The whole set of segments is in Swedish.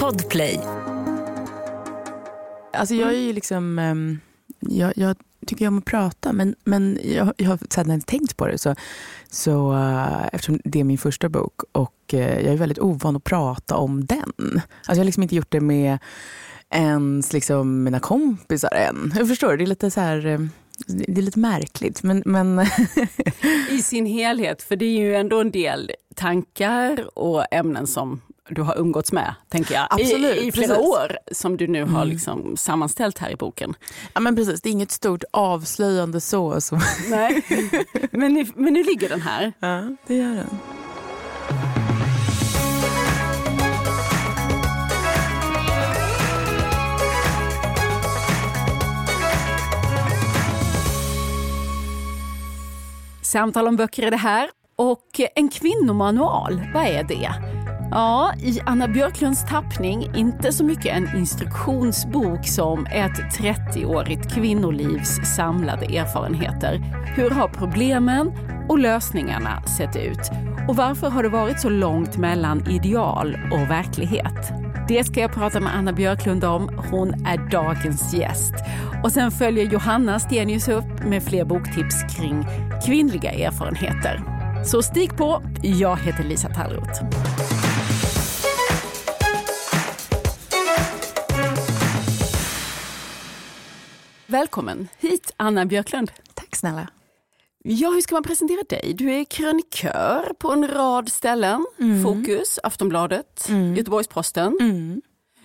Podplay. Alltså jag är ju liksom, ehm, jag, jag tycker om att prata men, men jag, jag har sedan tänkt på det så, så uh, eftersom det är min första bok och uh, jag är väldigt ovan att prata om den. Alltså jag har liksom inte gjort det med ens liksom mina kompisar än. Jag förstår, det är lite så här uh, det är lite märkligt men... men I sin helhet, för det är ju ändå en del tankar och ämnen som du har umgåtts med, tänker jag, Absolut, i, i flera precis. år som du nu har liksom sammanställt här i boken. ja men precis, det är inget stort avslöjande så. så. Nej. men, nu, men nu ligger den här. Ja, det gör den. Samtal om böcker är det här. Och en kvinnomanual, vad är det? Ja, i Anna Björklunds tappning inte så mycket en instruktionsbok som ett 30-årigt kvinnolivs samlade erfarenheter. Hur har problemen och lösningarna sett ut? Och varför har det varit så långt mellan ideal och verklighet? Det ska jag prata med Anna Björklund om. Hon är dagens gäst. Och sen följer Johanna Stenius upp med fler boktips kring kvinnliga erfarenheter. Så stig på. Jag heter Lisa Tallroth. Välkommen hit, Anna Björklund. Tack snälla. Ja, hur ska man presentera dig? Du är krönikör på en rad ställen. Fokus, Aftonbladet, Göteborgs-Posten.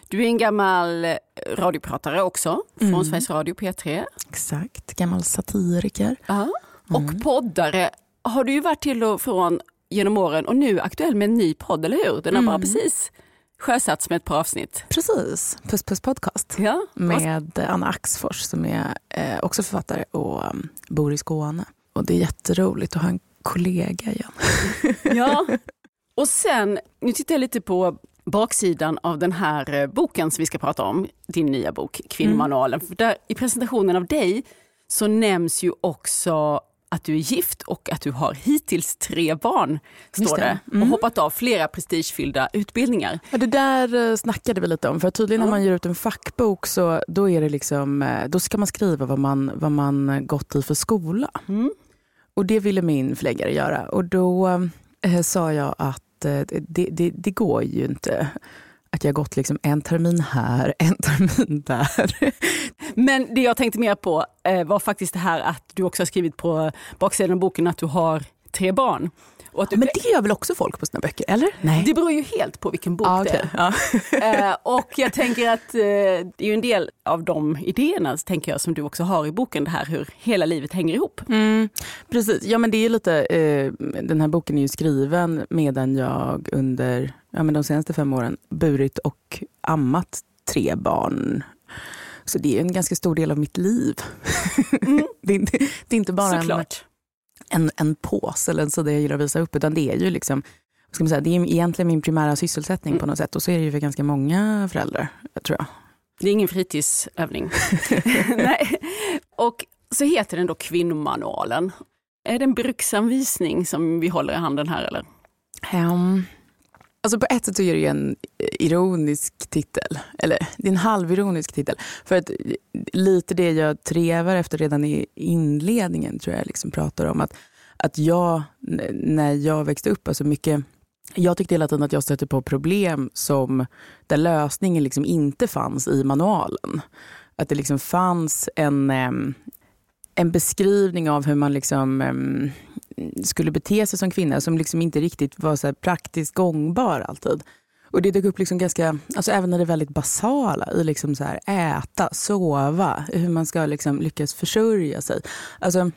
Du är en gammal radiopratare också, från Sveriges Radio P3. Exakt, gammal satiriker. Ja. Och poddare har du ju varit till och från genom åren och nu aktuell med en ny podd, eller hur? Den har bara precis sjösatts med ett par avsnitt. Precis, Puss Puss Podcast. Ja, Med Anna Axfors som är eh, också författare och um, bor i Skåne. Och det är jätteroligt att ha en kollega igen. Ja. Och sen, nu tittar jag lite på baksidan av den här eh, boken som vi ska prata om, din nya bok Kvinnomanualen. För där, I presentationen av dig så nämns ju också att du är gift och att du har hittills tre barn, står det. det. Och hoppat av flera prestigefyllda utbildningar. Ja, det där eh, snackade vi lite om. För tydligen när man ger ut en fackbok så då, är det liksom, eh, då ska man skriva vad man, vad man gått i för skola. Och det ville min förläggare göra. Och då eh, sa jag att eh, det, det, det går ju inte att jag gått liksom en termin här, en termin där. Men det jag tänkte mer på eh, var faktiskt det här att du också har skrivit på baksidan av boken att du har tre barn. Du, Men det gör väl också folk på sina böcker, eller? Nej. det beror ju helt på vilken bok Ja, det är. Eh, och jag tänker att eh, det är ju en del av de idéerna tänker jag, som du också har i boken, det här hur hela livet hänger ihop. Mm, precis, ja men det är lite, eh, den här boken är ju skriven medan jag under ja, men de senaste fem åren burit och ammat tre barn. Så det är en ganska stor del av mitt liv. det, är inte, det är inte bara en, Såklart. en, en påse eller en sida jag gillar att visa upp utan det är ju liksom ska man säga, det är egentligen min primära sysselsättning på något sätt och så är det ju för ganska många föräldrar, tror jag. Det är ingen fritidsövning. Nej. Och så heter den då Kvinnomanualen. Är det en bruksanvisning som vi håller i handen här eller? Um, alltså på ett sätt så är det ju en ironisk titel. Eller det är en halvironisk titel. För att lite det jag trevar efter redan i inledningen tror jag liksom pratar om. Att, att jag, när jag växte upp, alltså mycket jag tyckte hela tiden att jag stötte på problem som där lösningen liksom inte fanns i manualen. Att det liksom fanns en, en beskrivning av hur man liksom, skulle bete sig som kvinna som liksom inte riktigt var så här praktiskt gångbar alltid. Och det dök upp liksom ganska, alltså även när det är väldigt basala i liksom så här äta, sova, hur man ska liksom lyckas försörja sig. Alltså,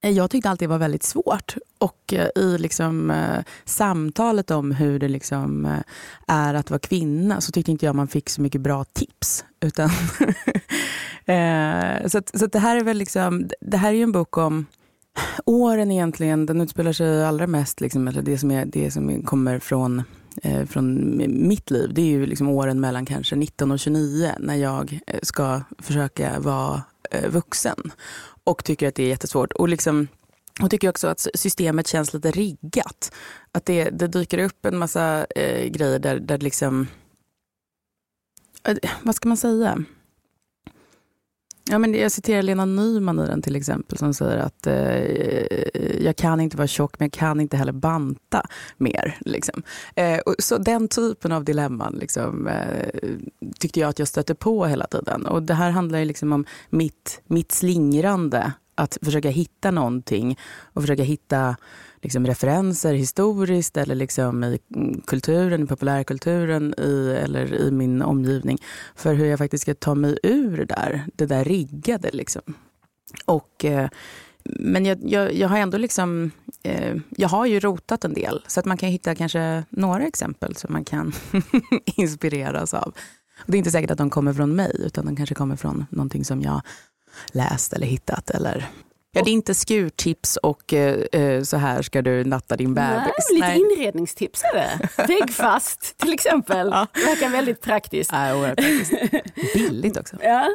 jag tyckte alltid det var väldigt svårt. Och eh, i liksom, eh, samtalet om hur det liksom, eh, är att vara kvinna så tyckte inte jag man fick så mycket bra tips. Utan eh, så att, så att det här är väl liksom, det här är ju en bok om åren egentligen. Den utspelar sig allra mest, liksom, eller det som, är, det som kommer från eh, från mitt liv, det är ju liksom åren mellan kanske 19 och 29 när jag eh, ska försöka vara eh, vuxen och tycker att det är jättesvårt. Och liksom, och tycker också att systemet känns lite riggat. Att det, det dyker upp en massa eh, grejer där, där liksom... Eh, vad ska man säga? Ja, men jag citerar Lena Nyman i den till exempel som säger att eh, jag kan inte vara tjock men jag kan inte heller banta mer. Liksom. Eh, och så den typen av dilemman liksom, eh, tyckte jag att jag stötte på hela tiden. Och det här handlar ju liksom om mitt, mitt slingrande att försöka hitta någonting och försöka hitta liksom referenser historiskt eller liksom i kulturen, i populärkulturen i, eller i min omgivning för hur jag faktiskt ska ta mig ur det där, det där riggade. Liksom. Och, eh, men jag, jag, jag, har ändå liksom, eh, jag har ju rotat en del så att man kan hitta kanske några exempel som man kan inspireras av. Det är inte säkert att de kommer från mig utan de kanske kommer från någonting som jag läst eller hittat. Eller... Ja, det är inte skurtips och eh, så här ska du natta din bebis. Nej, lite Nej. inredningstips är det. Väggfast till exempel. Ja. Det verkar väldigt praktiskt. Ja, praktiskt. Billigt också. Ja.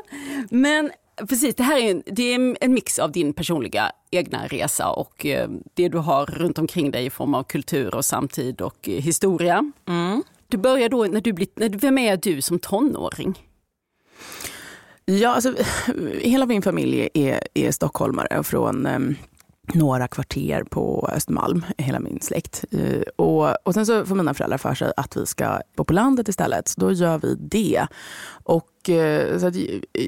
Men precis, det här är en, det är en mix av din personliga egna resa och eh, det du har runt omkring dig i form av kultur och samtid och eh, historia. Mm. Du börjar då, när du blir, vem är du som tonåring? Ja, alltså, hela min familj är, är stockholmare från eh, några kvarter på Östermalm, hela min släkt. Eh, och, och sen så får mina föräldrar för sig att vi ska bo på landet istället, så då gör vi det. Och, eh, så att,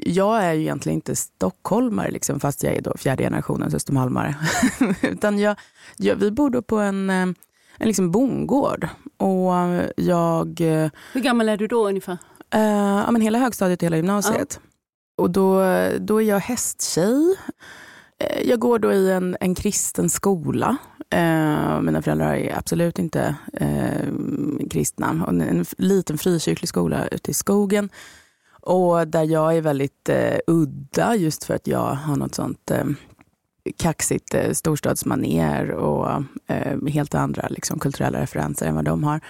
jag är ju egentligen inte stockholmare, liksom, fast jag är då fjärde generationens östermalmare. Utan jag, jag, vi bor då på en, eh, en liksom bondgård. Och jag... Eh, Hur gammal är du då ungefär? Uh, ja, men hela högstadiet och hela gymnasiet. Ja. Och då, då är jag hästtjej. Eh, jag går då i en, en kristen skola. Eh, mina föräldrar är absolut inte eh, kristna. En, en liten frikyrklig skola ute i skogen. Och där jag är väldigt eh, udda just för att jag har något sånt eh, kaxigt eh, storstadsmaner och eh, helt andra liksom, kulturella referenser än vad de har.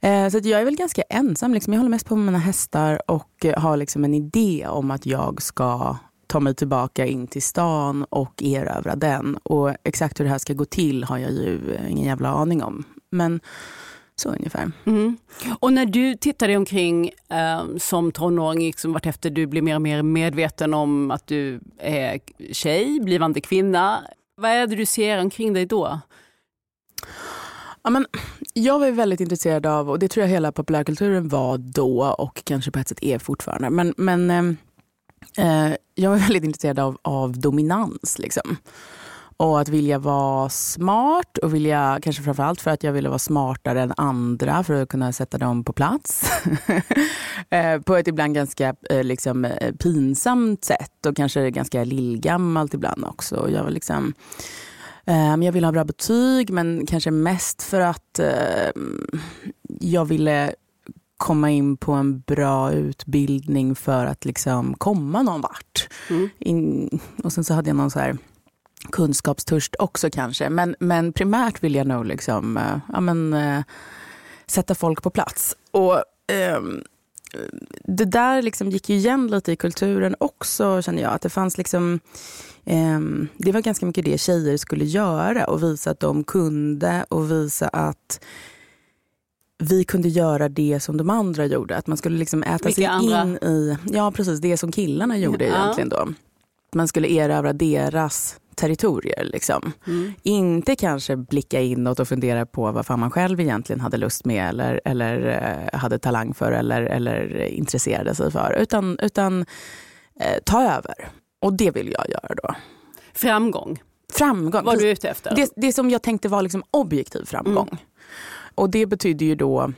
Eh, så så jag är väl ganska ensam. Liksom. Jag håller mest på med mina hästar och eh, har liksom en idé om att jag ska ta mig tillbaka in till stan och erövra den. Och exakt hur det här ska gå till har jag ju eh, ingen jävla aning om. Men så ungefär. Mm. Och när du tittar dig omkring eh, som tonåring, liksom vartefter du blir mer och mer medveten om att du är tjej, blivande kvinna. Vad är det du ser omkring dig då? Ja, men, jag var väldigt intresserad av, och det tror jag hela populärkulturen var då och kanske på ett sätt är fortfarande, men, men eh, eh jag var väldigt intresserad av, av dominans. Liksom. Och att vilja vara smart och vilja, kanske framförallt för att jag ville vara smartare än andra för att kunna sätta dem på plats. Eh, på ett ibland ganska eh, liksom, pinsamt sätt och kanske ganska lillgammalt ibland också. Jag var liksom Um, jag ville ha bra betyg, men kanske mest för att uh, jag ville komma in på en bra utbildning för att liksom komma någon vart. Mm. In, och sen så hade jag någon så här kunskapstörst också kanske. Men, men primärt vill jag nog liksom, uh, ja, men, uh, sätta folk på plats. Och um, det där liksom gick ju igen lite i kulturen också känner jag. Att det fanns liksom det var ganska mycket det tjejer skulle göra och visa att de kunde och visa att vi kunde göra det som de andra gjorde. Att man skulle liksom äta Vilka sig andra? in i, ja precis det som killarna gjorde ja. egentligen då. Man skulle erövra deras territorier. Liksom. Mm. Inte kanske blicka inåt och fundera på vad fan man själv egentligen hade lust med eller, eller eh, hade talang för eller, eller intresserade sig för. Utan, utan eh, ta över. Och det vill jag göra då. Framgång? Framgång. Vad du ute efter? Det, det som jag tänkte var liksom objektiv framgång. Mm. Och det betyder ju då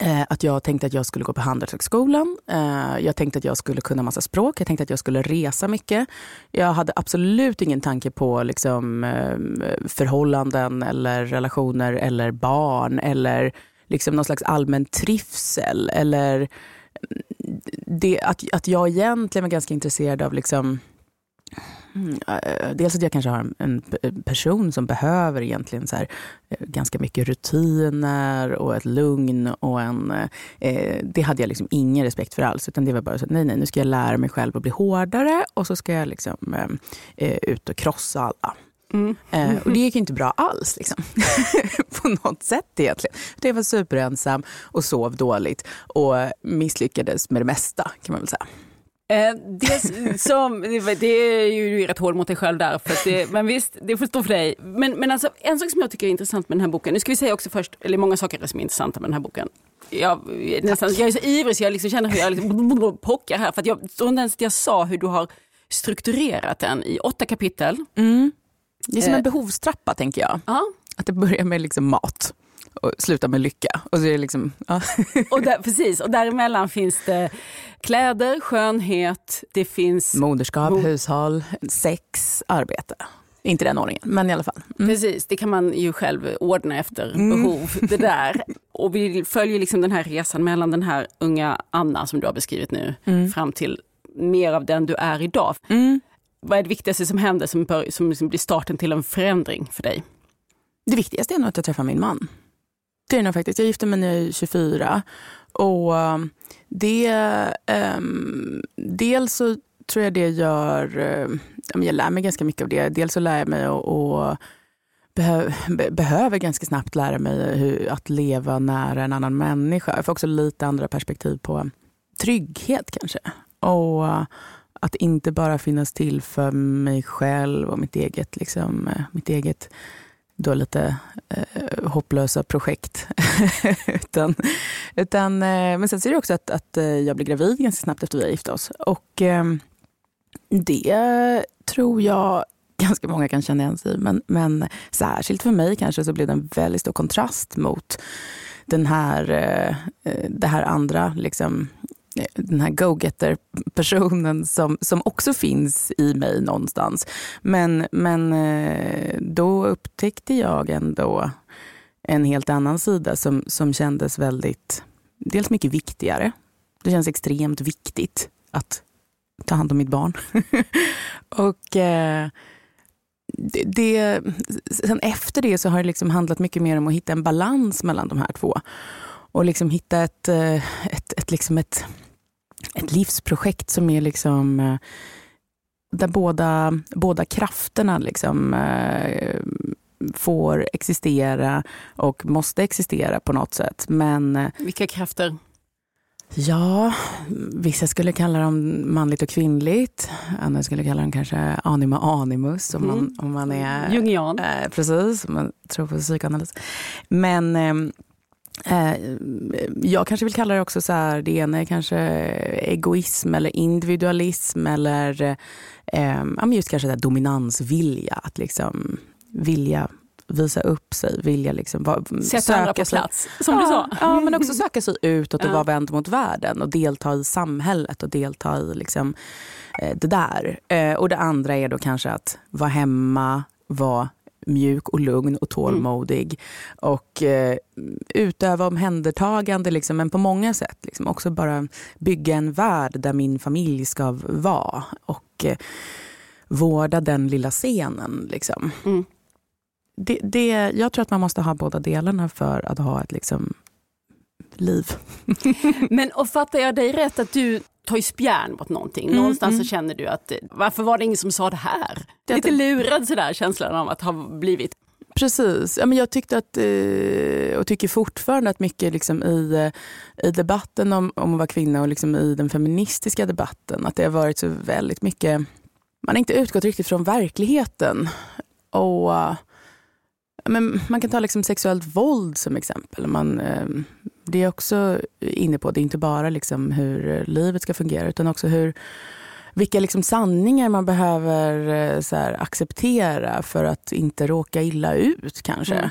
eh, att jag tänkte att jag skulle gå på Handelshögskolan. Eh, jag tänkte att jag skulle kunna massa språk. Jag tänkte att jag skulle resa mycket. Jag hade absolut ingen tanke på liksom, eh, förhållanden eller relationer eller barn eller liksom någon slags allmän trivsel. Eller mm, det, att, att jag egentligen var ganska intresserad av liksom, dels att jag kanske har en person som behöver egentligen så här, eh, ganska mycket rutiner och ett lugn. Och en, eh, det hade jag liksom ingen respekt för alls. Utan det var bara så nej, nej, nu ska jag lära mig själv att bli hårdare och så ska jag liksom, eh, ut och krossa alla. Mm. Eh, och det gick inte bra alls. Liksom. på något sätt egentligen. Jag var superensam och sov dåligt och misslyckades med det mesta kan man väl säga. Eh, det, som, det är ju rätt hård mot dig själv där, för det, men visst, det får stå för dig. Men, men alltså, en sak som jag tycker är intressant med den här boken, nu ska vi säga också först, eller många saker som är intressanta med den här boken. Jag, nästan, jag är så ivrig så jag liksom känner hur jag liksom pockar här, för att jag, ens jag sa hur du har strukturerat den i åtta kapitel. Mm. Det är som en eh. behovstrappa tänker jag. Uh Att det börjar med liksom mat och slutar med lycka. Och så är det liksom, ja. och där, precis, och däremellan finns det kläder, skönhet, det finns... Moderskap, mod hushåll, sex, arbete. Inte den ordningen, men i alla fall. Mm. Precis, det kan man ju själv ordna efter mm. behov. Det där. Och vi följer liksom den här resan mellan den här unga Anna som du har beskrivit nu mm. fram till mer av den du är idag. Mm. Vad är det viktigaste som händer som, bör, som liksom blir starten till en förändring för dig? Det viktigaste är nog att jag träffar min man. Det är det nog faktiskt. Jag gifte mig när jag är 24. Och um, det, um, dels så tror jag det gör, um, jag lär mig ganska mycket av det. Dels så lär jag mig att behö, be, behöver ganska snabbt lära mig hur, att leva nära en annan människa. Jag får också lite andra perspektiv på trygghet kanske. Och uh, att inte bara finnas till för mig själv och mitt eget, liksom, eh, mitt eget då lite eh, hopplösa projekt. utan, utan, eh, men sen ser det också att, att eh, jag blir gravid ganska snabbt efter vi gift oss. Och eh, det tror jag ganska många kan känna igen sig i. Men, men särskilt för mig kanske så blev det en väldigt stor kontrast mot den här, eh, eh det här andra liksom, den här go-getter-personen som, som också finns i mig någonstans. Men, men eh, då upptäckte jag ändå en helt annan sida som, som kändes väldigt, dels mycket viktigare. Det känns extremt viktigt att ta hand om mitt barn. och eh, det, det, sen efter det så har det liksom handlat mycket mer om att hitta en balans mellan de här två. Och liksom hitta ett, eh, ett, ett, liksom ett ett livsprojekt som är liksom eh, där båda, båda krafterna liksom, eh, får existera och måste existera på något sätt. Men, eh, Vilka krafter? Ja, vissa skulle kalla dem manligt och kvinnligt. Andra skulle kalla dem kanske anima animus om man, mm. om man är... Jungian. Eh, precis, om man tror på psykoanalys. Men Eh, jag kanske vill kalla det också så här, det ena är kanske egoism eller individualism eller eh, just kanske där dominansvilja. Att liksom vilja visa upp sig, vilja liksom va, Sätta andra på sig. plats, som ja, du sa. Ja, men också söka sig utåt och ja. vara vänd mot världen och delta i samhället och delta i liksom, eh, det där. Eh, och det andra är då kanske att vara hemma, vara mjuk och lugn och tålmodig. Mm. Och eh, utöva omhändertagande, liksom, men på många sätt. Liksom. Också bara bygga en värld där min familj ska vara. Och eh, vårda den lilla scenen. Liksom. Mm. Det, det, jag tror att man måste ha båda delarna för att ha ett liksom, liv. men och fattar jag dig rätt att du tar ju spjärn mot någonting. Mm, Någonstans mm. så känner du att varför var det ingen som sa det här? Det Lite lurad sådär känslan av att ha blivit. Precis. Ja, men jag tyckte att, eh, och tycker fortfarande att mycket liksom i, eh, i debatten om, om att vara kvinna och liksom i den feministiska debatten, att det har varit så väldigt mycket, man har inte utgått riktigt från verkligheten. Och men Man kan ta liksom sexuellt våld som exempel. Man, det är också inne på. Det är inte bara liksom hur livet ska fungera utan också hur, vilka liksom sanningar man behöver eh, här, acceptera för att inte råka illa ut kanske. Mm.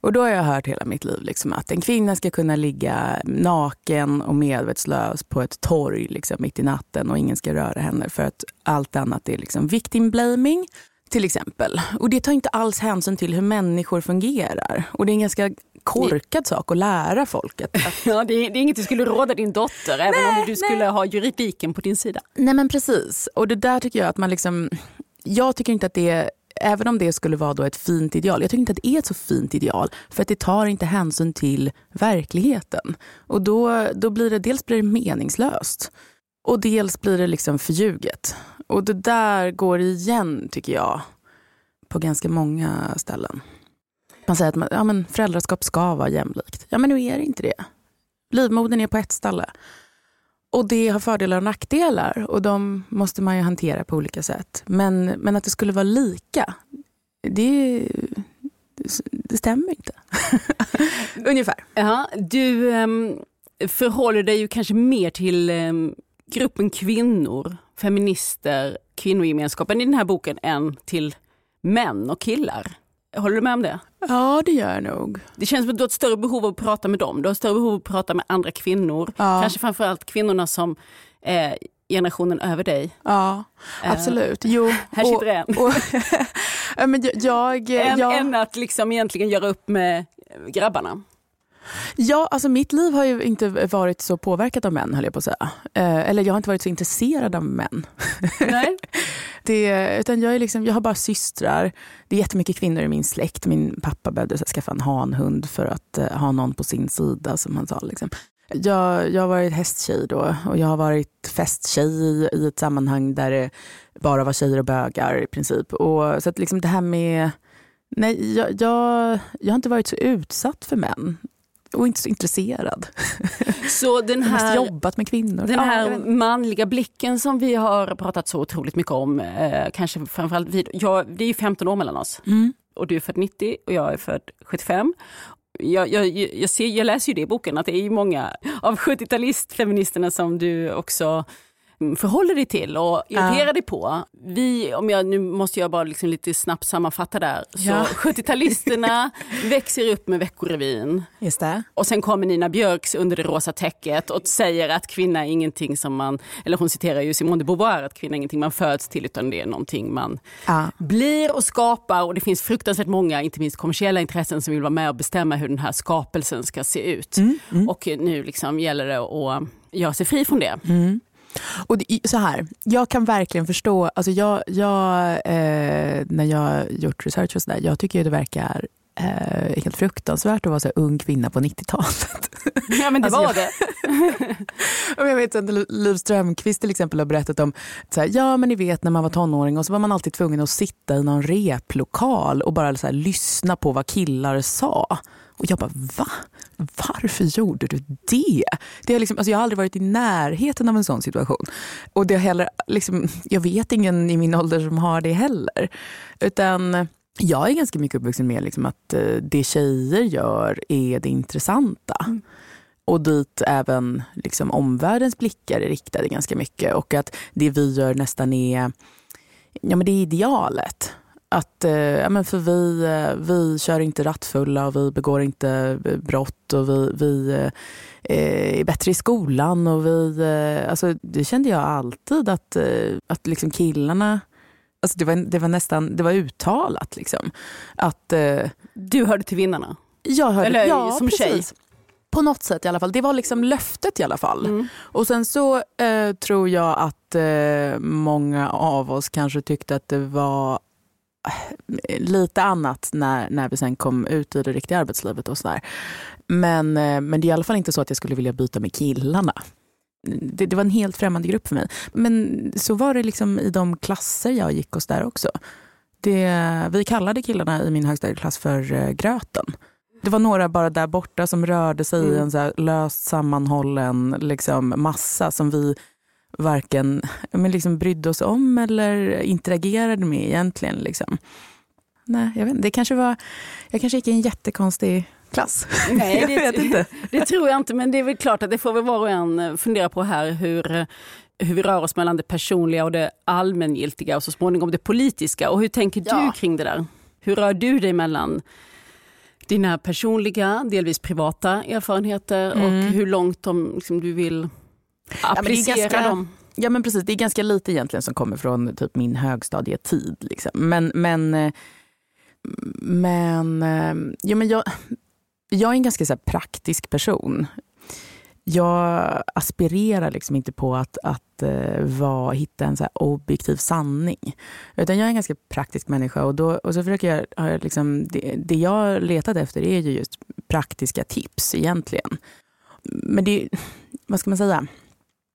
Och då har jag hört hela mitt liv liksom, att en kvinna ska kunna ligga naken och medvetslös på ett torg liksom, mitt i natten och ingen ska röra henne för att allt annat är liksom victim blaming till exempel. Och det tar inte alls hänsyn till hur människor fungerar. Och det är en ganska korkad sak att lära folket. ja, det, är, det är inget du skulle råda din dotter, nej, även om du skulle nej. ha juridiken på din sida. Nej men precis. Och det där tycker jag att man liksom... Jag tycker inte att det är Även om det skulle vara då ett fint ideal, jag tycker inte att det är ett så fint ideal för att det tar inte hänsyn till verkligheten. Och då, då blir det, dels blir det meningslöst och dels blir det liksom förljuget. Och det där går igen tycker jag på ganska många ställen. Man säger att man, ja, men föräldraskap ska vara jämlikt. Ja men nu är det inte det. Livmodern är på ett ställe. Och det har fördelar och nackdelar och de måste man ju hantera på olika sätt. Men, men att det skulle vara lika, det, det stämmer inte. Ungefär. Ja, du um, förhåller dig ju kanske mer till um, gruppen kvinnor, feminister, kvinnogemenskapen i den här boken än till män och killar. Håller du med om det? Ja, det gör jag nog. Det känns som att du har ett större behov av att prata med dem. Du har ett större behov av att prata med andra kvinnor. Ja. Kanske framförallt kvinnorna som är eh, generationen över dig. Ja, eh, absolut. Jo, här sitter en. Och, och, men jag, en, jag... en att liksom egentligen göra upp med grabbarna. Ja, alltså mitt liv har ju inte varit så påverkat av män, höll jag på att säga. Eh, eller jag har inte varit så intresserad av män. Nej. det, utan jag, är liksom, jag har bara systrar. Det är jättemycket kvinnor i min släkt. Min pappa behövde skaffa en hanhund för att uh, ha någon på sin sida, som han sa. Liksom. Jag, jag har varit hästtjej då och jag har varit festtjej i, i ett sammanhang där det bara var tjejer och bögar i princip. Och, så att liksom det här med Nej, jag, jag, jag har inte varit så utsatt för män och inte så intresserad. Så den här, har jobbat med kvinnor. Den här ja, manliga blicken som vi har pratat så otroligt mycket om, eh, kanske framförallt vid, jag, det är ju 15 år mellan oss. Mm. Och du är född 90 och jag är född 75. Jag, jag, jag, ser, jag läser ju det i boken att det är många av 70-talistfeministerna som du också förhåller dig till och irriterar ja. dig på. Vi, om jag, nu måste jag bara liksom lite snabbt sammanfatta där. Så ja. 70-talisterna växer upp med Veckorevyn. Just det. Och sen kommer Nina Björks Under det rosa täcket och säger att kvinna är ingenting som man, eller hon citerar ju Simone de Beauvoir, att kvinna är ingenting man föds till utan det är någonting man ja. blir och skapar och det finns fruktansvärt många, inte minst kommersiella intressen som vill vara med och bestämma hur den här skapelsen ska se ut. Mm, mm. Och nu liksom gäller det att göra sig fri från det. Mm. Och det, så här, jag kan verkligen förstå, alltså jag, jag, eh, när jag gjort research och sådär, jag tycker det verkar eh, helt fruktansvärt att vara så ung kvinna på 90-talet. Ja men det alltså, var det. jag vet att Liv Strömquist till exempel har berättat om, så här, ja men ni vet när man var tonåring och så var man alltid tvungen att sitta i någon replokal och bara så här, lyssna på vad killar sa. Och jag bara, va? Varför gjorde du det? det har liksom, alltså jag har aldrig varit i närheten av en sån situation. Och det har heller, liksom, jag vet ingen i min ålder som har det heller. Utan jag är ganska mycket uppvuxen med liksom att eh, det tjejer gör är det intressanta. Mm. Och dit även liksom omvärldens blickar är riktade ganska mycket. Och att det vi gör nästan är, ja, men det är idealet. Att, eh, ja, men för vi, eh, vi kör inte rattfulla och vi begår inte brott och vi, vi eh, är bättre i skolan. Och vi, alltså, det kände jag alltid att, att liksom killarna Alltså det, var, det var nästan det var uttalat. Liksom, att, du hörde till vinnarna? Jag hörde, Eller ja, som precis. tjej? På något sätt i alla fall. Det var liksom löftet i alla fall. Mm. Och sen så eh, tror jag att eh, många av oss kanske tyckte att det var lite annat när, när vi sen kom ut i det riktiga arbetslivet och sådär. Men, eh, men det är i alla fall inte så att jag skulle vilja byta med killarna. Det, det, var en helt främmande grupp för mig. Men så var det liksom i de klasser jag gick hos där också. Det, vi kallade killarna i min högstadieklass för uh, gröten. Det var några bara där borta som rörde sig mm. i en så löst sammanhållen liksom, massa som vi varken men liksom brydde oss om eller interagerade med egentligen. Liksom. Nej, jag vet inte. Det kanske var, jag kanske gick i en jättekonstig klass. Nej, det, jag vet inte. det tror jag inte, men det är väl klart att det får väl var och en fundera på här hur, hur vi rör oss mellan det personliga och det allmängiltiga och så småningom det politiska. Och hur tänker ja. du kring det där? Hur rör du dig mellan dina personliga, delvis privata erfarenheter mm. och hur långt de, liksom, du vill applicera ja, ganska, dem. Ja men precis, det är ganska lite egentligen som kommer från typ min högstadietid. Liksom. Men, men, eh, men, eh, ja, men jag, jag är en ganska så praktisk person. Jag aspirerar liksom inte på att, att uh, var, hitta en så objektiv sanning. Utan jag är en ganska praktisk människa och, då, och så försöker jag, liksom, det, det jag letat efter är ju just praktiska tips egentligen. Men det, vad ska man säga?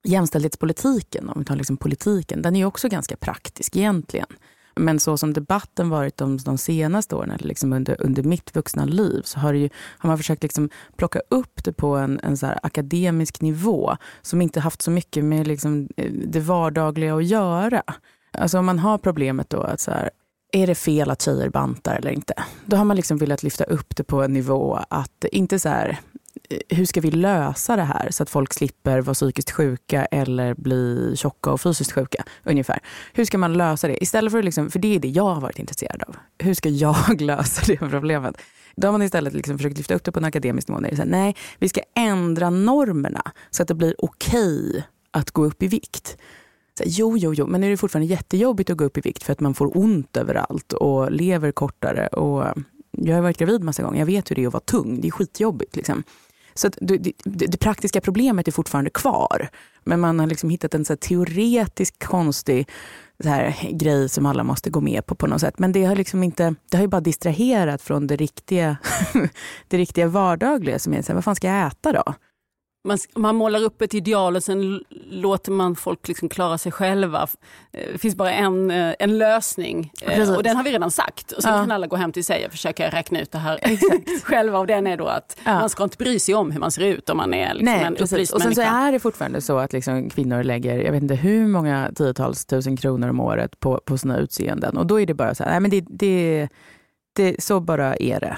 Jämställdhetspolitiken, om vi tar liksom politiken, den är också ganska praktisk egentligen. Men så som debatten varit de, de senaste åren, eller liksom under, under mitt vuxna liv, så har, ju, har man försökt liksom plocka upp det på en, en så akademisk nivå som inte haft så mycket med liksom eh, det vardagliga att göra. Alltså om man har problemet då att så här, är det fel att tjejer bantar eller inte? Då har man liksom velat lyfta upp det på en nivå att inte så här, hur ska vi lösa det här så att folk slipper vara psykiskt sjuka eller bli tjocka och fysiskt sjuka? ungefär. Hur ska man lösa det? Istället för, liksom, för det är det jag har varit intresserad av. Hur ska jag lösa det problemet? Då har man istället liksom försökt lyfta upp det på en akademisk nivå. Där nej, vi ska ändra normerna så att det blir okej okay att gå upp i vikt. Så, jo, jo, jo, men är det fortfarande jättejobbigt att gå upp i vikt för att man får ont överallt och lever kortare. Och jag har varit gravid massa gånger, jag vet hur det är att vara tung. Det är skitjobbigt. Liksom. Så det, det, det, praktiska problemet är fortfarande kvar. Men man har liksom hittat en så teoretisk konstig så här, grej som alla måste gå med på på något sätt. Men det har, liksom inte, det har ju bara distraherat från det riktiga, det riktiga vardagliga som är så här, vad fan ska jag äta då? Man, man målar upp ett ideal och sen låter man folk liksom klara sig själva. Det finns bara en, eh, en lösning eh, Precis. och den har vi redan sagt. Och sen ja. kan alla gå hem till sig och försöka räkna ut det här själva. Och den är då att ja. man ska inte bry sig om hur man ser ut om man är liksom Nej, en upplyst Och sen så är det fortfarande så att liksom kvinnor lägger, jag vet inte hur många tiotals tusen kronor om året på, på sina utseenden. Och då är det bara så här, nej men det, det, det, så bara är det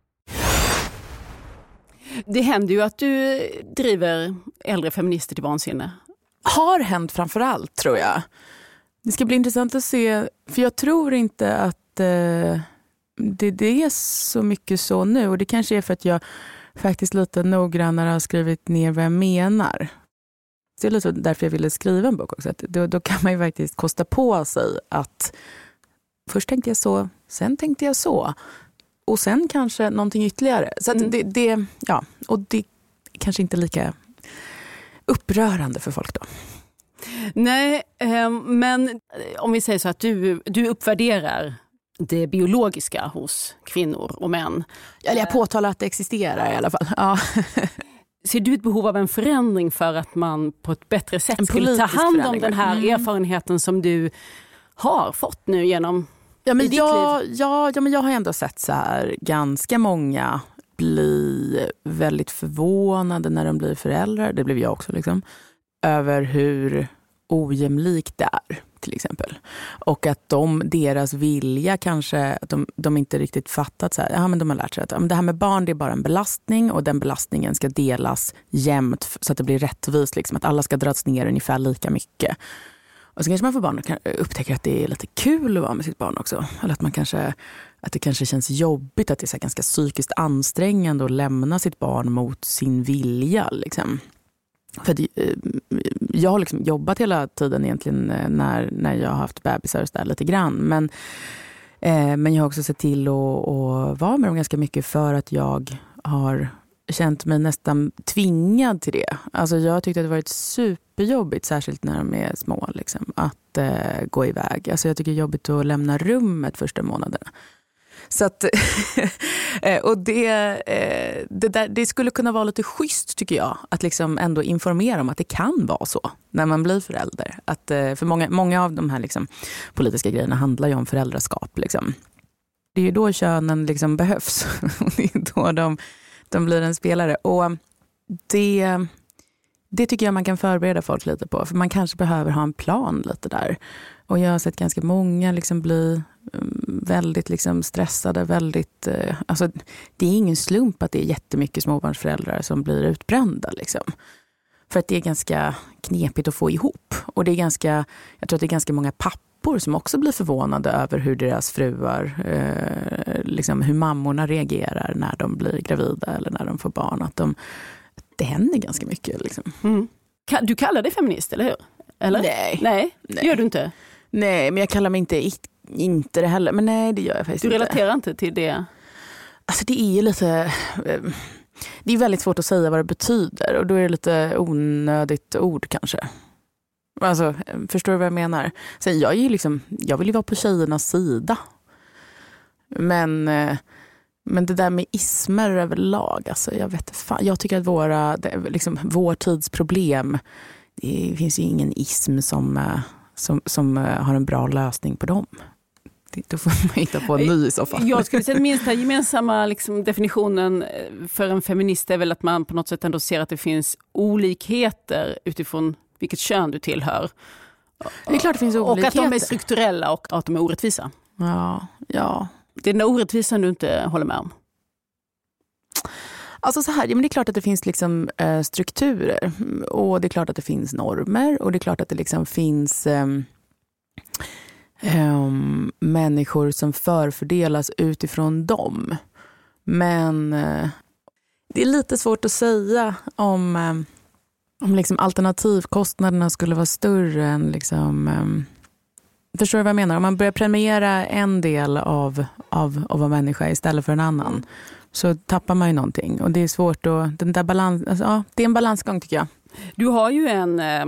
Det händer ju att du driver äldre feminister till vansinne. Har hänt framför allt tror jag. Det ska bli intressant att se, för jag tror inte att eh, det, det, är så mycket så nu. Och det kanske är för att jag faktiskt lite noggrannare har skrivit ner vad jag menar. Det är lite därför jag ville skriva en bok också. Då, då kan man ju faktiskt kosta på sig att först tänkte jag så, sen tänkte jag så och sen kanske någonting ytterligare. Så mm. det, det, ja, och det kanske inte är lika upprörande för folk då. Nej, ehm, men om vi säger så att du, du uppvärderar det biologiska hos kvinnor och män. Eller jag påtalar att det existerar i alla fall. Ja. Ser du ett behov av en förändring för att man på ett bättre sätt skulle ta hand om den här mm. erfarenheten som du har fått nu genom Ja, men jag, ja, ja, men jag har ändå sett så här, ganska många bli väldigt förvånade när de blir föräldrar. Det blev jag också. Liksom, över hur ojämlikt det är, till exempel. Och att de, deras vilja kanske, att de, de inte riktigt fattat. Så här, ja, men de har lärt sig att ja, det här med barn det är bara en belastning och den belastningen ska delas jämnt så att det blir rättvist. Liksom, att alla ska dras ner ungefär lika mycket. Och så kanske man får barn och eh, upptäcker att det är lite kul att vara med sitt barn också. Eller att, man kanske, att det kanske känns jobbigt, att det är ganska psykiskt ansträngande att lämna sitt barn mot sin vilja. Liksom. För det, eh, jag har liksom jobbat hela tiden egentligen eh, när, när jag har haft bebisar och så där lite grann. Men, eh, men jag har också sett till att, att vara med dem ganska mycket för att jag har känt mig nästan tvingad till det. Alltså jag tyckte att det varit superjobbigt, särskilt när de är små, liksom, att eh, gå iväg. Alltså jag tycker det är jobbigt att lämna rummet första månaderna. Så att, eh, och det, eh, det, där, det, skulle kunna vara lite schysst tycker jag, att liksom ändå informera om att det kan vara så när man blir förälder. Att, eh, för många, många av de här liksom, politiska grejerna handlar ju om föräldraskap. Liksom. Det är ju då könen liksom behövs. det är då de de blir en spelare. Och det, det tycker jag man kan förbereda folk lite på. För man kanske behöver ha en plan lite där. Och jag har sett ganska många liksom bli mm, väldigt liksom stressade. Väldigt, eh, alltså, det är ingen slump att det är jättemycket småbarnsföräldrar som blir utbrända. Liksom. För att det är ganska knepigt att få ihop. Och det är ganska, jag tror att det är ganska många pappor som också blir förvånade över hur deras fruar, eh, liksom hur mammorna reagerar när de blir gravida eller när de får barn. Att de, det händer ganska mycket. Liksom. Mm. Du kallar dig feminist, eller hur? Eller? Nej. Nej, Nej. gör du inte? Nej, men jag kallar mig inte inte det heller. Men nej, det gör jag faktiskt Du inte. relaterar inte till det? Alltså det är ju lite... eh, Det är väldigt svårt att säga vad det betyder och då är det lite onödigt ord kanske. Alltså, förstår du vad jag menar? Sen jag, är ju liksom, jag vill ju vara på tjejernas sida. Men, eh, men det där med ismer överlag, alltså jag vet fan. Jag tycker att våra, det- liksom, vår tids problem, det finns ju ingen ism som, eh, som, som eh, har en bra lösning på dem. Då får man hitta på en ny i så fall. Jag skulle säga att minsta gemensamma liksom, definitionen för en feminist är väl att man på något sätt ändå ser att det finns olikheter utifrån vilket kön du tillhör. Det är klart det finns Och att de är olikheter. strukturella och att de är orättvisa. Ja, ja. Det är den orättvisan du inte håller med om. Alltså så här, ja, men det är klart att det finns liksom, eh, strukturer och det är klart att det finns normer och det är klart att det liksom finns ehm, ehm, människor som förfördelas utifrån dem. Men eh, det är lite svårt att säga om, ehm, om liksom alternativkostnaderna skulle vara större än liksom, um, Förstår du vad jag menar? Om man börjar premiera en del av, av, av människa istället för en annan så tappar man ju någonting. Och det är svårt att... Den där balans, alltså, ja, det är en balansgång tycker jag. Du har ju en eh,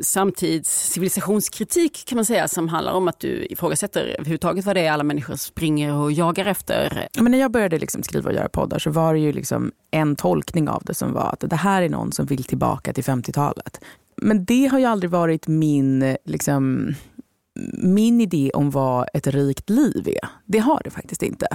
samtids civilisationskritik kan man säga som handlar om att du ifrågasätter överhuvudtaget vad det är alla människor springer och jagar efter. Men när jag började liksom skriva och göra poddar så var det ju liksom en tolkning av det som var att det här är någon som vill tillbaka till 50-talet. Men det har ju aldrig varit min, liksom, min idé om vad ett rikt liv är. Det har det faktiskt inte.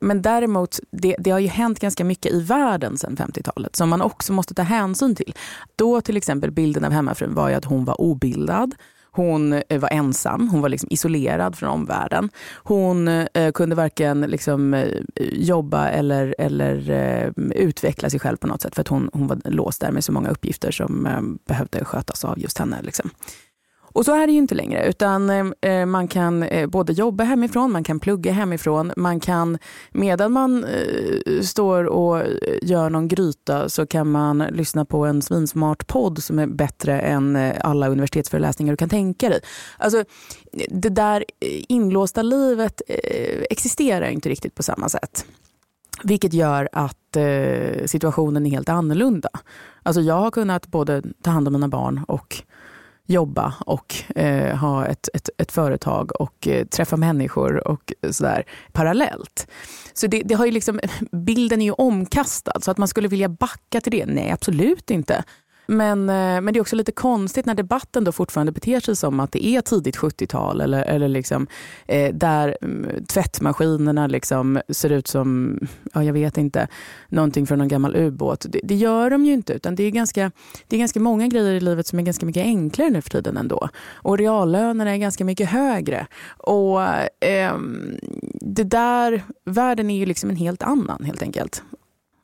Men däremot, det, det har ju hänt ganska mycket i världen sedan 50-talet som man också måste ta hänsyn till. Då till exempel bilden av hemmafrun var ju att hon var obildad. Hon eh, var ensam, hon var liksom isolerad från omvärlden. Hon eh, kunde varken liksom, eh, jobba eller, eller eh, utveckla sig själv på något sätt för att hon, hon var låst där med så många uppgifter som eh, behövde skötas av just henne. Liksom. Och så är det ju inte längre, utan eh, man kan eh, både jobba hemifrån, man kan plugga hemifrån, man kan medan man eh, står och eh, gör någon gryta så kan man lyssna på en svinsmart podd som är bättre än eh, alla universitetsföreläsningar du kan tänka dig. Alltså, det där eh, inlåsta livet eh, existerar inte riktigt på samma sätt. Vilket gör att eh, situationen är helt annorlunda. Alltså jag har kunnat både ta hand om mina barn och jobba och eh, ha ett, ett, ett företag och eh, träffa människor och sådär parallellt. Så det, det har ju liksom, bilden är ju omkastad, så att man skulle vilja backa till det, nej absolut inte. Men, eh, men det är också lite konstigt när debatten då fortfarande beter sig som att det är tidigt 70-tal eller, eller liksom, eh, där mm, tvättmaskinerna liksom ser ut som, ja, jag vet inte, någonting från någon gammal ubåt. Det, det gör de ju inte, utan det är, ganska, det är ganska många grejer i livet som är ganska mycket enklare nu för tiden ändå. Och reallönerna är ganska mycket högre. Och ehm, det där, världen är ju liksom en helt annan helt enkelt.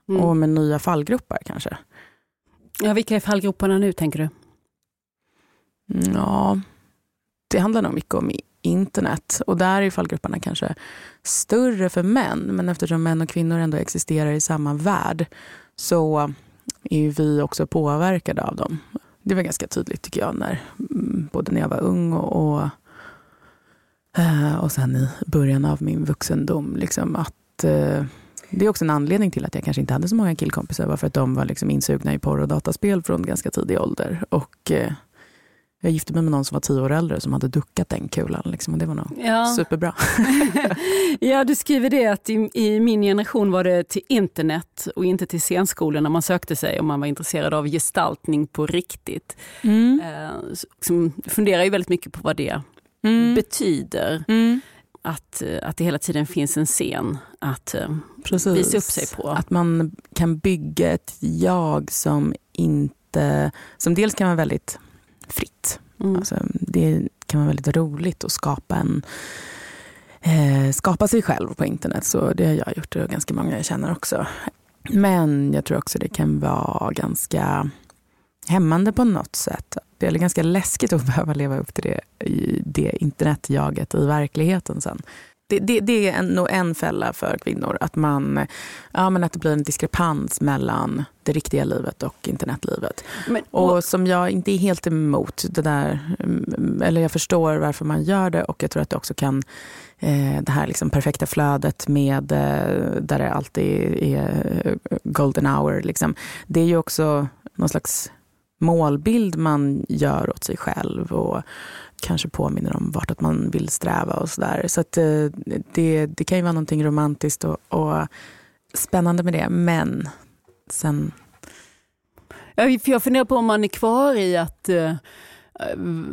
Mm. Och med nya fallgropar kanske. Ja, vilka är fallgroparna nu tänker du? Mm, ja, det handlar nog mycket om internet. Och där är fallgroparna kanske större för män. Men eftersom män och kvinnor ändå existerar i samma värld så är ju vi också påverkade av dem. Det var ganska tydligt tycker jag, när, mm, både när jag var ung och, och, eh, och sen i början av min vuxendom. Liksom, att eh, det är också en anledning till att jag kanske inte hade så många killkompisar. var för att de var liksom insugna i porr och dataspel från ganska tidig ålder. Och eh, jag gifte mig med någon som var tio år äldre som hade duckat den kulan. Liksom, och det var nog Ja. superbra. ja, du skriver det att i, i min generation var det till internet och inte till scenskolorna man sökte sig om man var intresserad av gestaltning på riktigt. Mm. Eh, som funderar ju väldigt mycket på vad det Mm. betyder. Mm. Att, eh, att det hela tiden finns en scen att eh, Precis. visa upp sig på. Att man kan bygga ett jag som inte, som dels kan vara väldigt fritt. Mm. Alltså, det kan vara väldigt roligt att skapa en eh, skapa sig själv på internet. Så det har jag gjort och ganska många jag känner också. Men jag tror också det kan vara ganska hämmande på något sätt. Det är ganska läskigt att behöva leva upp till det, i det internetjaget i verkligheten sen. Det, det, det är nog en fälla för kvinnor, att, man, ja, men att det blir en diskrepans mellan det riktiga livet och internetlivet. Men, och, och som jag inte är helt emot det där, mm, eller jag förstår varför man gör det och jag tror att det också kan eh, det här liksom perfekta flödet med eh, där det alltid är eh, golden hour. Liksom. Det är ju också någon slags målbild man gör åt sig själv och kanske påminner om vart man vill sträva och sådär. Så att eh, det, det kan ju vara någonting romantiskt och, och spännande med det. Men sen... Jag funderar på om man är kvar i att uh,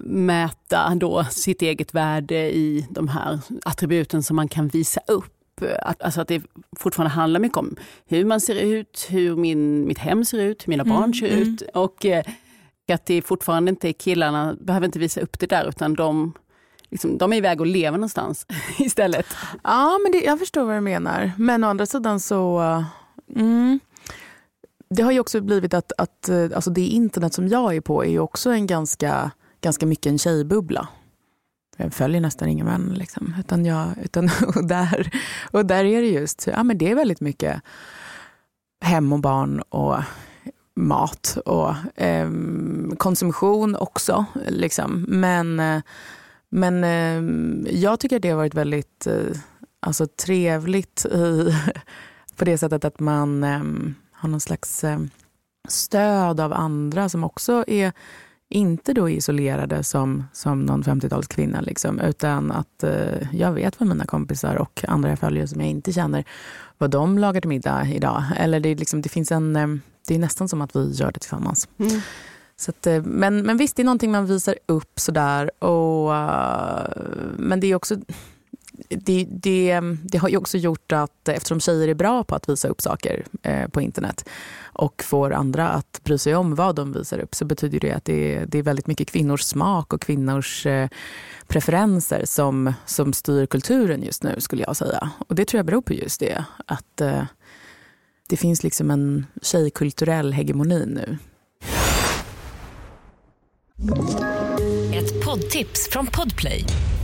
mäta då sitt eget värde i de här attributen som man kan visa upp. Att, alltså att det fortfarande handlar mycket om hur man ser ut, hur min, mitt hem ser ut, hur mina mm, barn ser mm. ut. Och uh, att det fortfarande inte är killarna, behöver inte visa upp det där utan de, liksom, de är iväg och lever någonstans istället. Ja, men det, jag förstår vad du menar. Men å andra sidan så... Mm, det har ju också blivit att, att alltså det internet som jag är på är ju också en ganska, ganska mycket en tjejbubbla. Jag följer nästan ingen män. Liksom. Utan jag, utan, och, där, och där är det just, ja men det är väldigt mycket hem och barn och mat och eh, konsumtion också. Liksom. Men, eh, men eh, jag tycker det har varit väldigt eh, alltså, trevligt i, på det sättet att man ehm, har någon slags eh, stöd av andra som också är inte då isolerade som, som någon 50-talskvinna, liksom, utan att eh, jag vet vad mina kompisar och andra jag följer som jag inte känner, vad de lagar till middag idag. Eller det, liksom, det finns en ehm, det är nästan som att vi gör det tillsammans. Mm. Så att, eh, men, men visst, det är någonting man visar upp sådär. Och, uh, men det är också... Det, det, det, har ju också gjort att eftersom tjejer är bra på att visa upp saker eh, på internet och får andra att bry sig om vad de visar upp så betyder det att det är, det är väldigt mycket kvinnors smak och kvinnors eh, preferenser som, som styr kulturen just nu skulle jag säga. Och det tror jag beror på just det. Att eh, det finns liksom en tjejkulturell hegemoni nu. Ett poddtips från Podplay.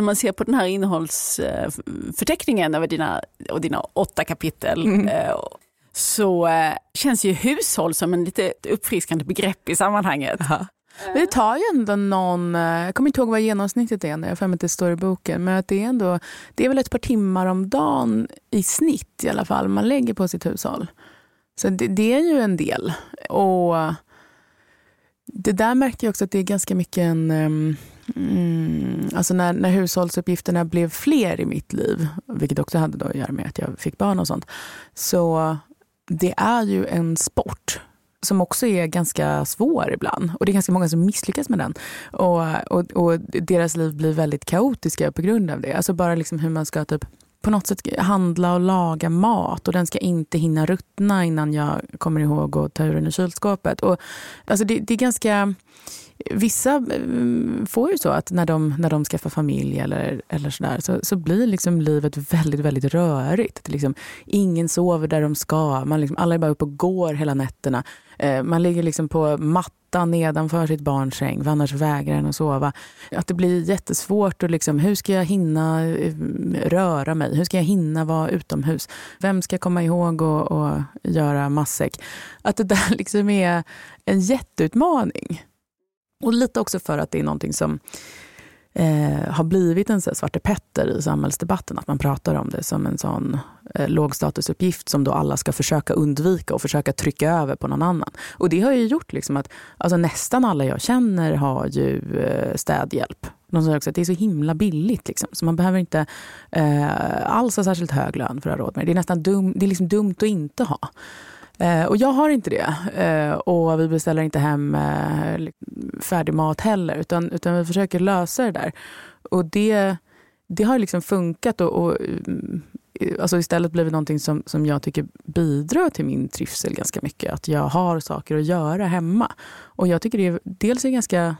När man ser på den här innehållsförteckningen över dina, och dina åtta kapitel mm. Eh, så eh, känns ju hushåll som en lite uppfriskande begrepp i sammanhanget. Aha. Men det tar ju ändå någon, eh, jag kommer inte ihåg vad genomsnittet är, jag får att det står i boken, men att det är ändå, det är väl ett par timmar om dagen i snitt i alla fall man lägger på sitt hushåll. Så det, det är ju en del. Och det där märker jag också att det är ganska mycket en... Mm, alltså när, när hushållsuppgifterna blev fler i mitt liv, vilket också hade då att göra med att jag fick barn och sånt, så det är ju en sport som också är ganska svår ibland. Och det är ganska många som misslyckas med den. Och, och, och deras liv blir väldigt kaotiska på grund av det. Alltså bara liksom hur man ska typ på något sätt handla och laga mat och den ska inte hinna ruttna innan jag kommer ihåg att ta ur den i kylskåpet. Och, alltså det, det är ganska Vissa eh, får ju så att när de, när de skaffar familj eller, eller sådär så, så blir liksom livet väldigt, väldigt rörigt. Det liksom, ingen sover där de ska. Man liksom, alla är bara uppe och går hela nätterna. Eh, man ligger liksom på mattan nedanför sitt barns säng för annars vägrar den att sova. Att det blir jättesvårt. Och liksom, hur ska jag hinna eh, röra mig? Hur ska jag hinna vara utomhus? Vem ska komma ihåg att göra matsäck? Att det där liksom är en jätteutmaning. Och lite också för att det är någonting som eh, har blivit en så Svarte Petter i samhällsdebatten. Att man pratar om det som en sån eh, lågstatusuppgift som då alla ska försöka undvika och försöka trycka över på någon annan. Och det har ju gjort liksom att alltså, nästan alla jag känner har ju eh, städhjälp. De säger också att det är så himla billigt. Liksom. Så man behöver inte eh, alls ha särskilt hög lön för att ha råd med det. Det är nästan dum, det är liksom dumt att inte ha. Eh, och jag har inte det. Eh, och vi beställer inte hem eh, färdig mat heller. Utan, utan vi försöker lösa det där. Och det, det har liksom funkat och, och mm, alltså istället blivit någonting som, som jag tycker bidrar till min trivsel ganska mycket. Att jag har saker att göra hemma. Och jag tycker det är dels är ganska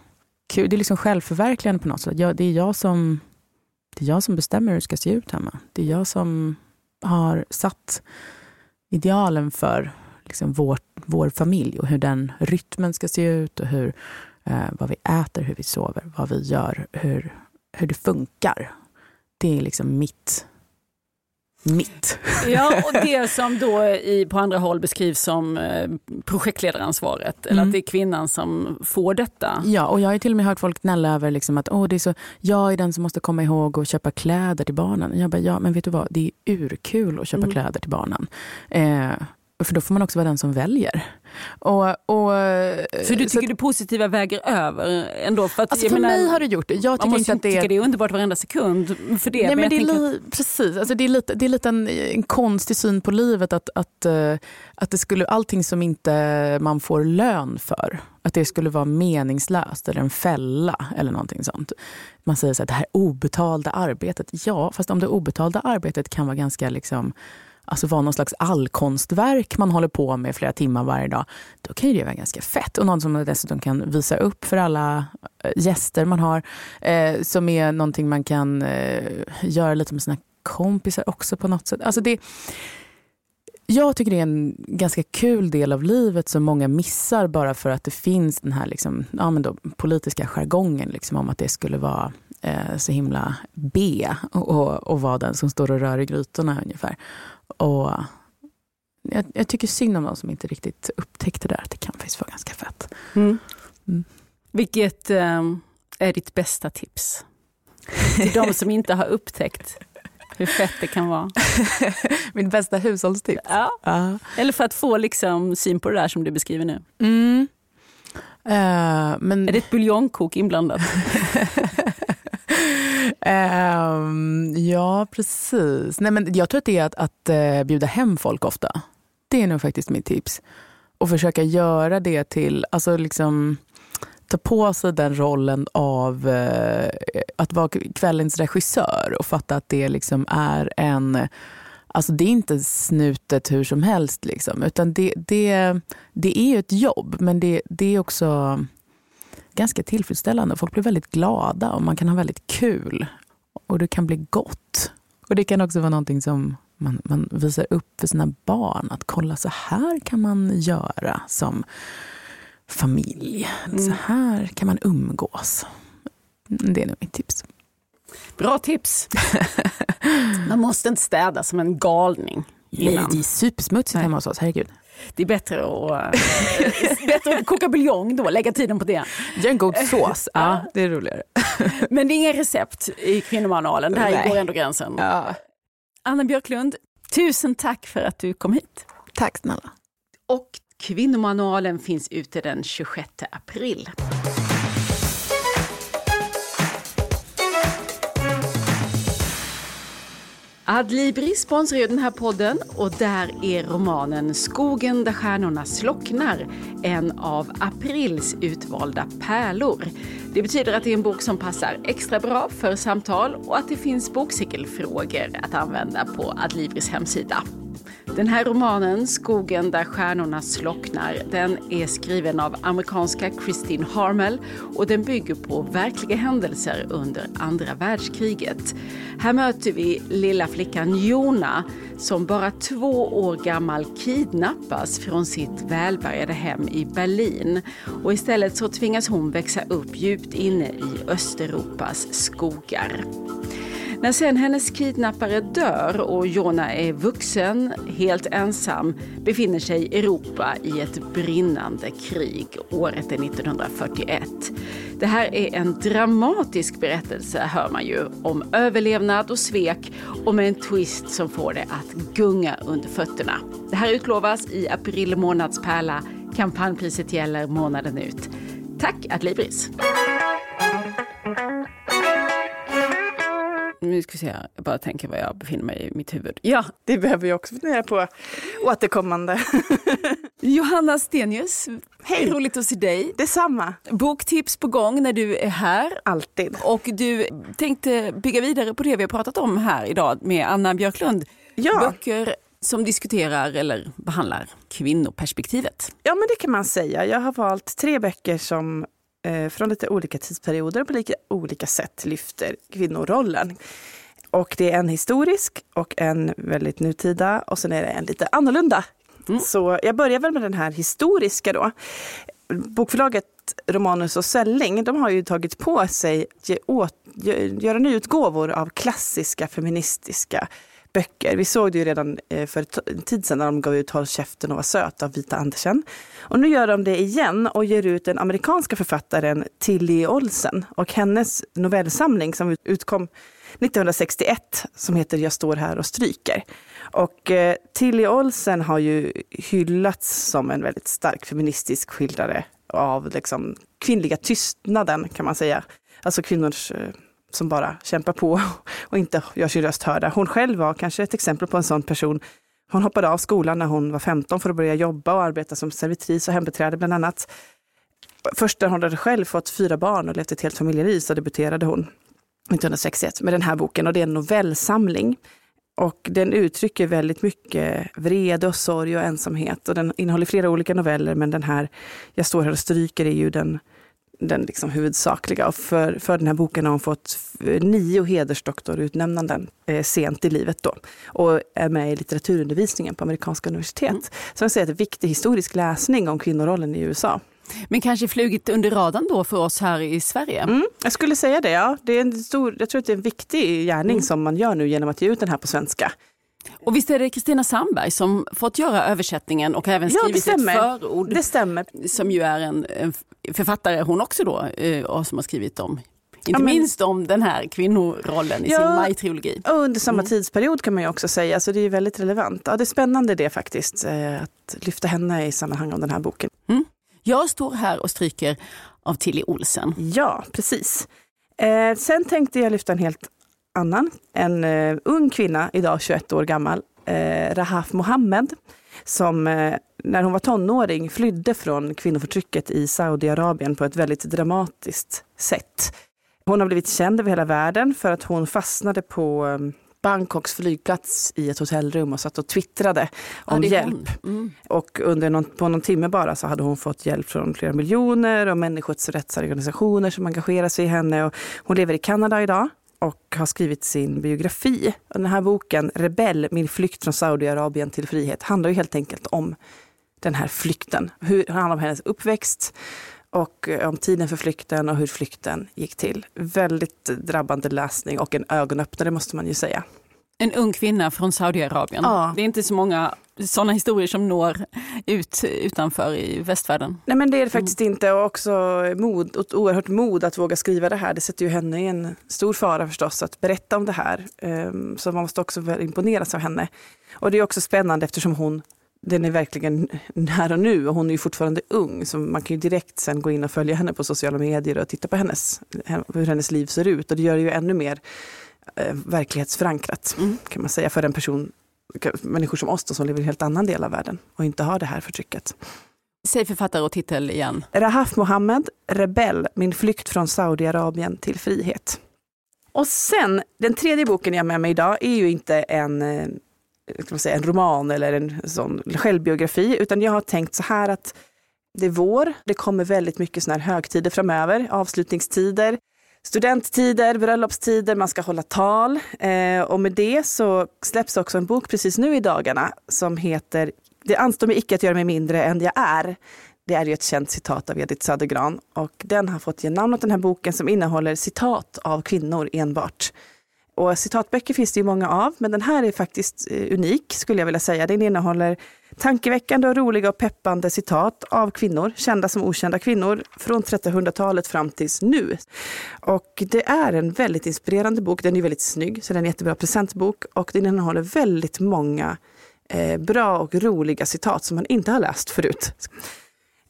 kul, det är liksom självförverkligande på något sätt. Jag, det, är jag som, det är jag som bestämmer hur det ska se ut hemma. Det är jag som har satt idealen för liksom vår, vår familj och hur den rytmen ska se ut och hur, eh, vad vi äter, hur vi sover, vad vi gör, hur, hur det funkar. Det är liksom mitt mitt. Ja, och det som då i, på andra håll beskrivs som eh, projektledaransvaret, eller mm. att det är kvinnan som får detta. Ja, och jag har till och med hört folk gnälla över liksom att Åh, det är så, jag är den som måste komma ihåg att köpa kläder till barnen. Jag bara, ja men vet du vad, det är urkul att köpa mm. kläder till barnen. Eh, för då får man också vara den som väljer. Och, och, så du tycker så, det positiva väger över ändå? För, att, alltså för menar, mig har det gjort det. Jag tycker inte att det är... det är underbart varenda sekund för det. Nej, men, men det är li, att... Precis, alltså det är lite, det är lite en, en konstig syn på livet att, att, uh, att det skulle, allting som inte man får lön för, att det skulle vara meningslöst eller en fälla eller någonting sånt. Man säger så här, det här obetalda arbetet. Ja, fast om det obetalda arbetet kan vara ganska liksom alltså vara någon slags allkonstverk man håller på med flera timmar varje dag, då kan ju det vara ganska fett. Och någon som man dessutom kan visa upp för alla eh, gäster man har, eh, som är någonting man kan eh, göra lite med sina kompisar också på något sätt. Alltså det, jag tycker det är en ganska kul del av livet som många missar bara för att det finns den här liksom, ja, men då, politiska jargongen liksom, om att det skulle vara eh, så himla B och, och vara den som står och rör i grytorna ungefär. Och jag, jag, tycker synd om de som inte riktigt upptäckte det där, att det kan faktiskt vara ganska fett. Mm. Mm. Vilket eh, är ditt bästa tips? Till de som inte har upptäckt hur fett det kan vara. Mitt bästa hushållstips? Ja. Uh. Eller för att få liksom syn på det där som du beskriver nu. Mm. Uh, men... Är det ett buljongkok inblandat? um, ja, precis. Nej, men jag tror att det är att, att uh, bjuda hem folk ofta. Det är nog faktiskt mitt tips. Och försöka göra det till, alltså liksom ta på sig den rollen av uh, att vara kvällens regissör och fatta att det liksom är en Alltså det är inte snutet hur som helst, liksom, utan det, det, det är ett jobb men det, det är också ganska tillfredsställande. Folk blir väldigt glada och man kan ha väldigt kul. Och det kan bli gott. Och det kan också vara någonting som man, man visar upp för sina barn. Att kolla, så här kan man göra som familj. Mm. Så här kan man umgås. Det är nog mitt tips. Bra tips! man måste inte städa som en galning. Nej, det är supersmutsigt hemma hos oss, herregud. Det är bättre att, äh, bättre att koka buljong då, lägga tiden på det. Gör en god sås, ja, det är roligare. Men det är inga recept i kvinnomanualen, det här Nej. går ändå gränsen. Ja. Anna Björklund, tusen tack för att du kom hit. Tack snälla. Och kvinnomanualen finns ute den 26 april. Adlibris sponsrar ju den här podden och där är romanen Skogen där stjärnorna slocknar en av aprils utvalda pärlor. Det betyder att det är en bok som passar extra bra för samtal och att det finns bokcirkelfrågor att använda på Adlibris hemsida. Den här romanen, Skogen där stjärnorna slocknar, den är skriven av amerikanska Christine Harmel och den bygger på verkliga händelser under andra världskriget. Här möter vi lilla flickan Jona som bara två år gammal kidnappas från sitt välbärgade hem i Berlin. Och istället så tvingas hon växa upp djupt inne i Östeuropas skogar. När sen hennes kidnappare dör och Jona är vuxen, helt ensam, befinner sig Europa i ett brinnande krig. Året är 1941. Det här är en dramatisk berättelse, hör man ju, om överlevnad och svek och med en twist som får det att gunga under fötterna. Det här utlovas i april månads pärla. Kampanjpriset gäller månaden ut. Tack Adlibris! Nu ska vi se, jag bara tänker var jag befinner mig i mitt huvud. Ja, det behöver jag också fundera på återkommande. Johanna Stenius, hej. roligt att se dig. Detsamma. Boktips på gång när du är här. Alltid. Och du tänkte bygga vidare på det vi har pratat om här idag med Anna Björklund. Ja. Böcker som diskuterar eller behandlar kvinnoperspektivet. Ja, men det kan man säga. Jag har valt tre böcker som från lite olika tidsperioder och på lika olika sätt lyfter kvinnorollen. Och det är en historisk och en väldigt nutida och sen är det en lite annorlunda. Mm. Så jag börjar väl med den här historiska då. Bokförlaget Romanus och Selling, de har ju tagit på sig att göra nyutgåvor av klassiska feministiska böcker. Vi såg det ju redan eh, för en tid sedan när de gav ut Håll käften och var söt av Vita Andersen. Och nu gör de det igen och ger ut den amerikanska författaren Tilly Olsen och hennes novellsamling som utkom 1961 som heter Jag står här och stryker. Och eh, Tilly Olsen har ju hyllats som en väldigt stark feministisk skildrare av liksom, kvinnliga tystnaden kan man säga. Alltså kvinnors eh, som bara kämpar på och inte gör sin röst hörda. Hon själv var kanske ett exempel på en sån person. Hon hoppade av skolan när hon var 15 för att börja jobba och arbeta som servitris och hembiträde bland annat. Först när hon hade själv fått fyra barn och levt ett helt familjeliv så debuterade hon 1961 med den här boken och det är en novellsamling. Och den uttrycker väldigt mycket vrede och sorg och ensamhet och den innehåller flera olika noveller men den här Jag står här och stryker är ju den den liksom huvudsakliga. Och för, för den här boken har hon fått nio hedersdoktorutnämnanden eh, sent i livet då. Och är med i litteraturundervisningen på amerikanska universitet. Mm. Så jag säger att det är viktig historisk läsning om kvinnorollen i USA. Men kanske flugit under radarn då för oss här i Sverige? Mm, jag skulle säga det, ja. Det är en stor, jag tror att det är en viktig gärning mm. som man gör nu genom att ge ut den här på svenska. Och visst är det Kristina Sandberg som fått göra översättningen och även skrivit ja, ett förord. Det stämmer. Som ju är en, en författare hon också då eh, som har skrivit om inte ja, men, minst om den här kvinnorollen i ja, sin Maj-trilogi. Under samma mm. tidsperiod kan man ju också säga, så det är väldigt relevant. Ja, det är spännande det faktiskt, eh, att lyfta henne i sammanhang om den här boken. Mm. Jag står här och stryker av Tilly Olsen. Ja, precis. Eh, sen tänkte jag lyfta en helt annan, en eh, ung kvinna, idag 21 år gammal, eh, Rahaf Mohammed, som eh, när hon var tonåring flydde från kvinnoförtrycket i Saudiarabien på ett väldigt dramatiskt sätt. Hon har blivit känd över hela världen för att hon fastnade på eh, Bangkoks flygplats i ett hotellrum och satt och twittrade om ja, hjälp. Mm. Och under någon, på någon timme bara så hade hon fått hjälp från flera miljoner och människorättsorganisationer som engagerar sig i henne. Och hon lever i Kanada idag och har skrivit sin biografi. Den här boken, Rebell, min flykt från Saudiarabien till frihet, handlar ju helt enkelt om den här flykten. Hur, det handlar om hennes uppväxt och eh, om tiden för flykten och hur flykten gick till. Väldigt drabbande läsning och en ögonöppnare måste man ju säga. En ung kvinna från Saudiarabien. Ja. Det är inte så många sådana historier som når ut utanför i västvärlden. Nej men det är det faktiskt mm. inte och också mod, och oerhört mod att våga skriva det här. Det sätter ju henne i en stor fara förstås att berätta om det här. Ehm, så man måste också imponeras av henne. Och det är också spännande eftersom hon den är verkligen här och nu och hon är ju fortfarande ung så man kan ju direkt sen gå in och följa henne på sociala medier och titta på hennes, hur hennes liv ser ut och det gör det ju ännu mer eh, verklighetsförankrat mm. kan man säga för en person, människor som oss då, som lever i en helt annan del av världen och inte har det här förtrycket. Säg författare och titel igen. Rahaf Mohammed, Rebell, min flykt från Saudiarabien till frihet. Och sen, den tredje boken jag har med mig idag är ju inte en eh, kan man säga, en roman eller en sån självbiografi, utan jag har tänkt så här att det är vår, det kommer väldigt mycket såna här högtider framöver, avslutningstider, studenttider, bröllopstider, man ska hålla tal. Eh, och med det så släpps också en bok precis nu i dagarna som heter Det anstår mig icke att göra mig mindre än jag är. Det är ju ett känt citat av Edith Södergran och den har fått ge namn åt den här boken som innehåller citat av kvinnor enbart. Och citatböcker finns det ju många av, men den här är faktiskt eh, unik skulle jag vilja säga. Den innehåller tankeväckande och roliga och peppande citat av kvinnor, kända som okända kvinnor, från 1300-talet fram tills nu. Och det är en väldigt inspirerande bok. Den är väldigt snygg, så den är en jättebra presentbok och den innehåller väldigt många eh, bra och roliga citat som man inte har läst förut.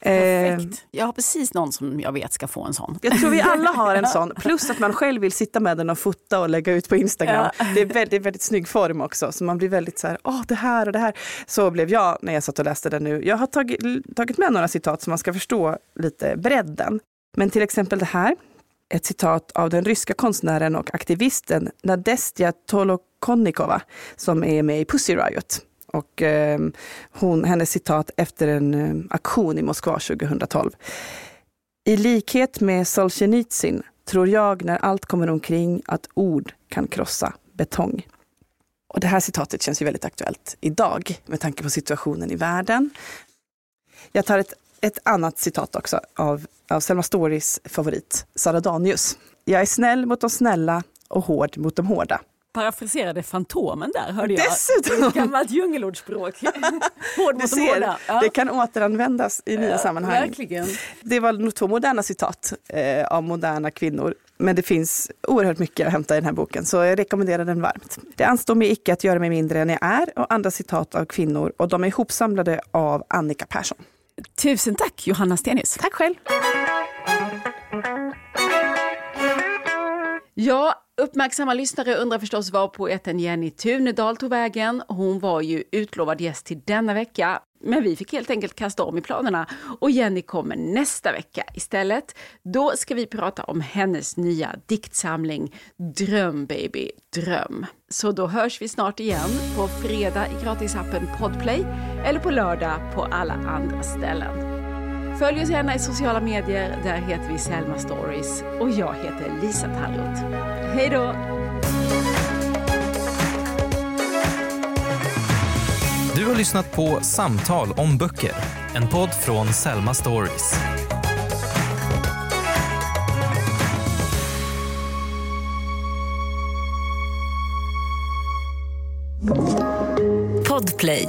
Perfekt. Jag har precis någon som jag vet ska få en sån. Jag tror vi alla har en sån. Plus att man själv vill sitta med den och fota och lägga ut på Instagram. Ja. Det är väldigt, väldigt snygg form också. Så man blir väldigt så här, åh det här och det här. Så blev jag när jag satt och läste den nu. Jag har tagit, tagit med några citat så man ska förstå lite bredden. Men till exempel det här. Ett citat av den ryska konstnären och aktivisten Nadestja Tolokonnikova som är med i Pussy Riot. Och eh, hon, hennes citat efter en eh, aktion i Moskva 2012. I likhet med Solzhenitsyn tror jag när allt kommer omkring att ord kan krossa betong. Och det här citatet känns ju väldigt aktuellt idag med tanke på situationen i världen. Jag tar ett, ett annat citat också av, av Selma Storys favorit, Sara Danius. Jag är snäll mot de snälla och hård mot de hårda parafraserade Fantomen där hörde jag. Dessutom! Ett gammalt djungelordspråk. Hård mot ser, ja. Det kan återanvändas i nya ja, sammanhang. Verkligen. Det var nog två moderna citat eh, av moderna kvinnor. Men det finns oerhört mycket att hämta i den här boken, så jag rekommenderar den varmt. Det anstår mig icke att göra mig mindre än jag är och andra citat av kvinnor och de är ihopsamlade av Annika Persson. Tusen tack Johanna Stenius. Tack själv. Ja, uppmärksamma lyssnare undrar förstås var poeten Jenny Tunedal tog vägen. Hon var ju utlovad gäst till denna vecka, men vi fick helt enkelt kasta om i planerna och Jenny kommer nästa vecka istället. Då ska vi prata om hennes nya diktsamling Dröm baby, dröm. Så då hörs vi snart igen på fredag i gratisappen Podplay eller på lördag på alla andra ställen. Följ oss gärna i sociala medier. Där heter vi Selma Stories. Och jag heter Lisa Tallroth. Hej då! Du har lyssnat på Samtal om böcker. En podd från Selma Stories. Podplay